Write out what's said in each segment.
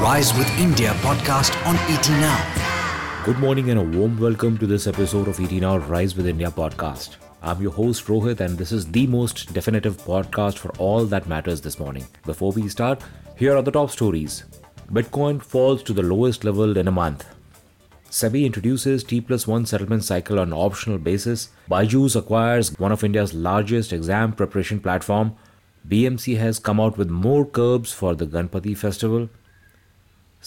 Rise with India podcast on ET Now. Good morning and a warm welcome to this episode of ET Now Rise with India podcast. I'm your host Rohit, and this is the most definitive podcast for all that matters this morning. Before we start, here are the top stories Bitcoin falls to the lowest level in a month. SEBI introduces T plus 1 settlement cycle on optional basis. Byju's acquires one of India's largest exam preparation platform. BMC has come out with more curbs for the Ganpati festival.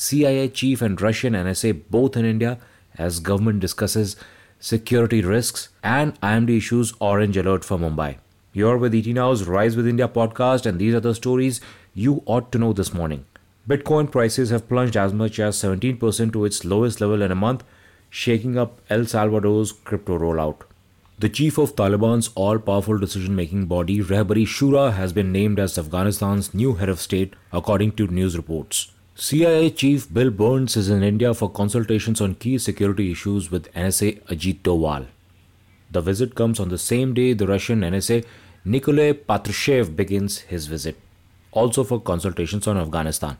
CIA chief and Russian NSA both in India as government discusses security risks and IMD issues orange alert for Mumbai. You're with ET Now's Rise with India podcast and these are the stories you ought to know this morning. Bitcoin prices have plunged as much as 17% to its lowest level in a month, shaking up El Salvador's crypto rollout. The chief of Taliban's all powerful decision making body, Rehbari Shura, has been named as Afghanistan's new head of state, according to news reports. CIA Chief Bill Burns is in India for consultations on key security issues with NSA Ajit Doval. The visit comes on the same day the Russian NSA Nikolay Patrushev begins his visit, also for consultations on Afghanistan.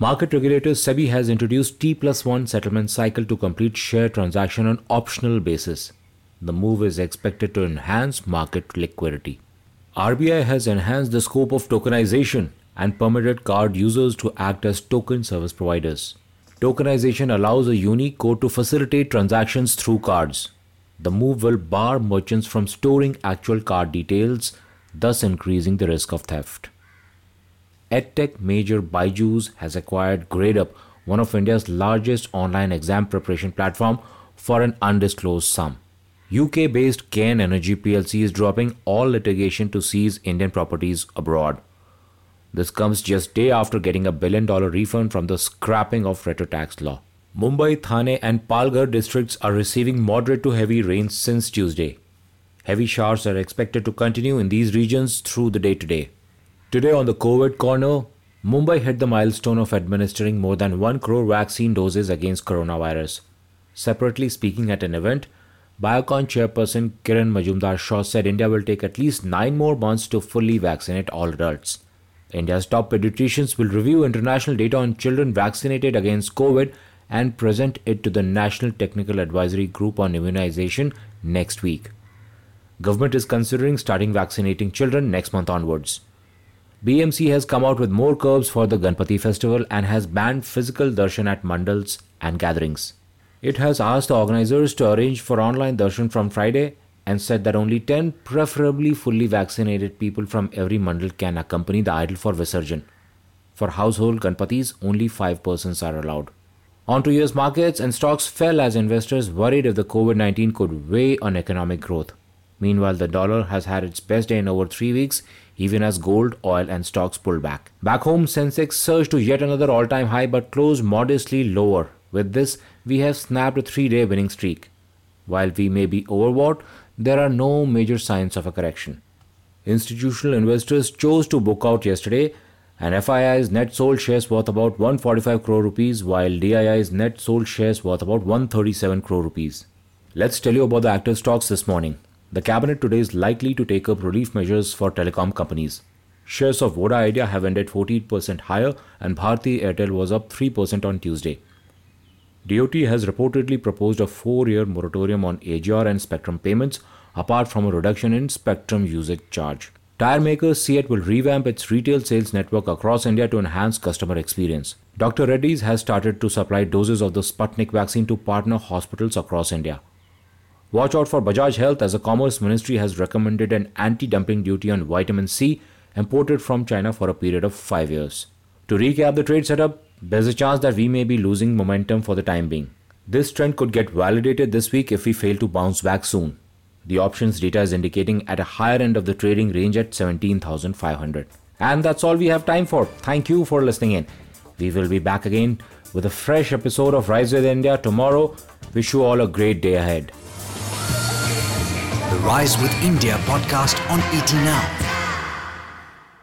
Market regulator SEBI has introduced T plus 1 settlement cycle to complete share transaction on optional basis. The move is expected to enhance market liquidity. RBI has enhanced the scope of tokenization and permitted card users to act as token service providers. Tokenization allows a unique code to facilitate transactions through cards. The move will bar merchants from storing actual card details, thus increasing the risk of theft. EdTech major Byju's has acquired GradeUp, one of India's largest online exam preparation platform, for an undisclosed sum. UK based Cairn Energy plc is dropping all litigation to seize Indian properties abroad. This comes just day after getting a billion dollar refund from the scrapping of retro tax law. Mumbai, Thane, and Palghar districts are receiving moderate to heavy rains since Tuesday. Heavy showers are expected to continue in these regions through the day today. Today on the COVID corner, Mumbai hit the milestone of administering more than 1 crore vaccine doses against coronavirus. Separately speaking at an event, Biocon chairperson Kiran Majumdar Shaw said India will take at least 9 more months to fully vaccinate all adults. India's top pediatricians will review international data on children vaccinated against COVID and present it to the National Technical Advisory Group on Immunization next week. Government is considering starting vaccinating children next month onwards. BMC has come out with more curbs for the Ganpati festival and has banned physical darshan at mandals and gatherings. It has asked the organizers to arrange for online darshan from Friday and said that only 10 preferably fully vaccinated people from every mandal can accompany the idol for Visarjan. For household Ganpatis, only 5 persons are allowed. On to US markets and stocks fell as investors worried if the COVID 19 could weigh on economic growth. Meanwhile, the dollar has had its best day in over three weeks, even as gold, oil, and stocks pulled back. Back home, Sensex surged to yet another all time high but closed modestly lower. With this, we have snapped a three day winning streak. While we may be overbought, there are no major signs of a correction. Institutional investors chose to book out yesterday, and FII's net sold shares worth about 145 crore rupees, while DII's net sold shares worth about 137 crore rupees. Let's tell you about the active stocks this morning. The cabinet today is likely to take up relief measures for telecom companies. Shares of Voda Idea have ended 14% higher, and Bharti Airtel was up 3% on Tuesday. DOT has reportedly proposed a four year moratorium on AGR and spectrum payments, apart from a reduction in spectrum usage charge. Tire maker CEAT will revamp its retail sales network across India to enhance customer experience. Dr. Reddy's has started to supply doses of the Sputnik vaccine to partner hospitals across India. Watch out for Bajaj Health as the Commerce Ministry has recommended an anti dumping duty on vitamin C imported from China for a period of 5 years. To recap the trade setup, there's a chance that we may be losing momentum for the time being. This trend could get validated this week if we fail to bounce back soon. The options data is indicating at a higher end of the trading range at 17,500. And that's all we have time for. Thank you for listening in. We will be back again with a fresh episode of Rise with India tomorrow. Wish you all a great day ahead. The Rise with India podcast on ET Now.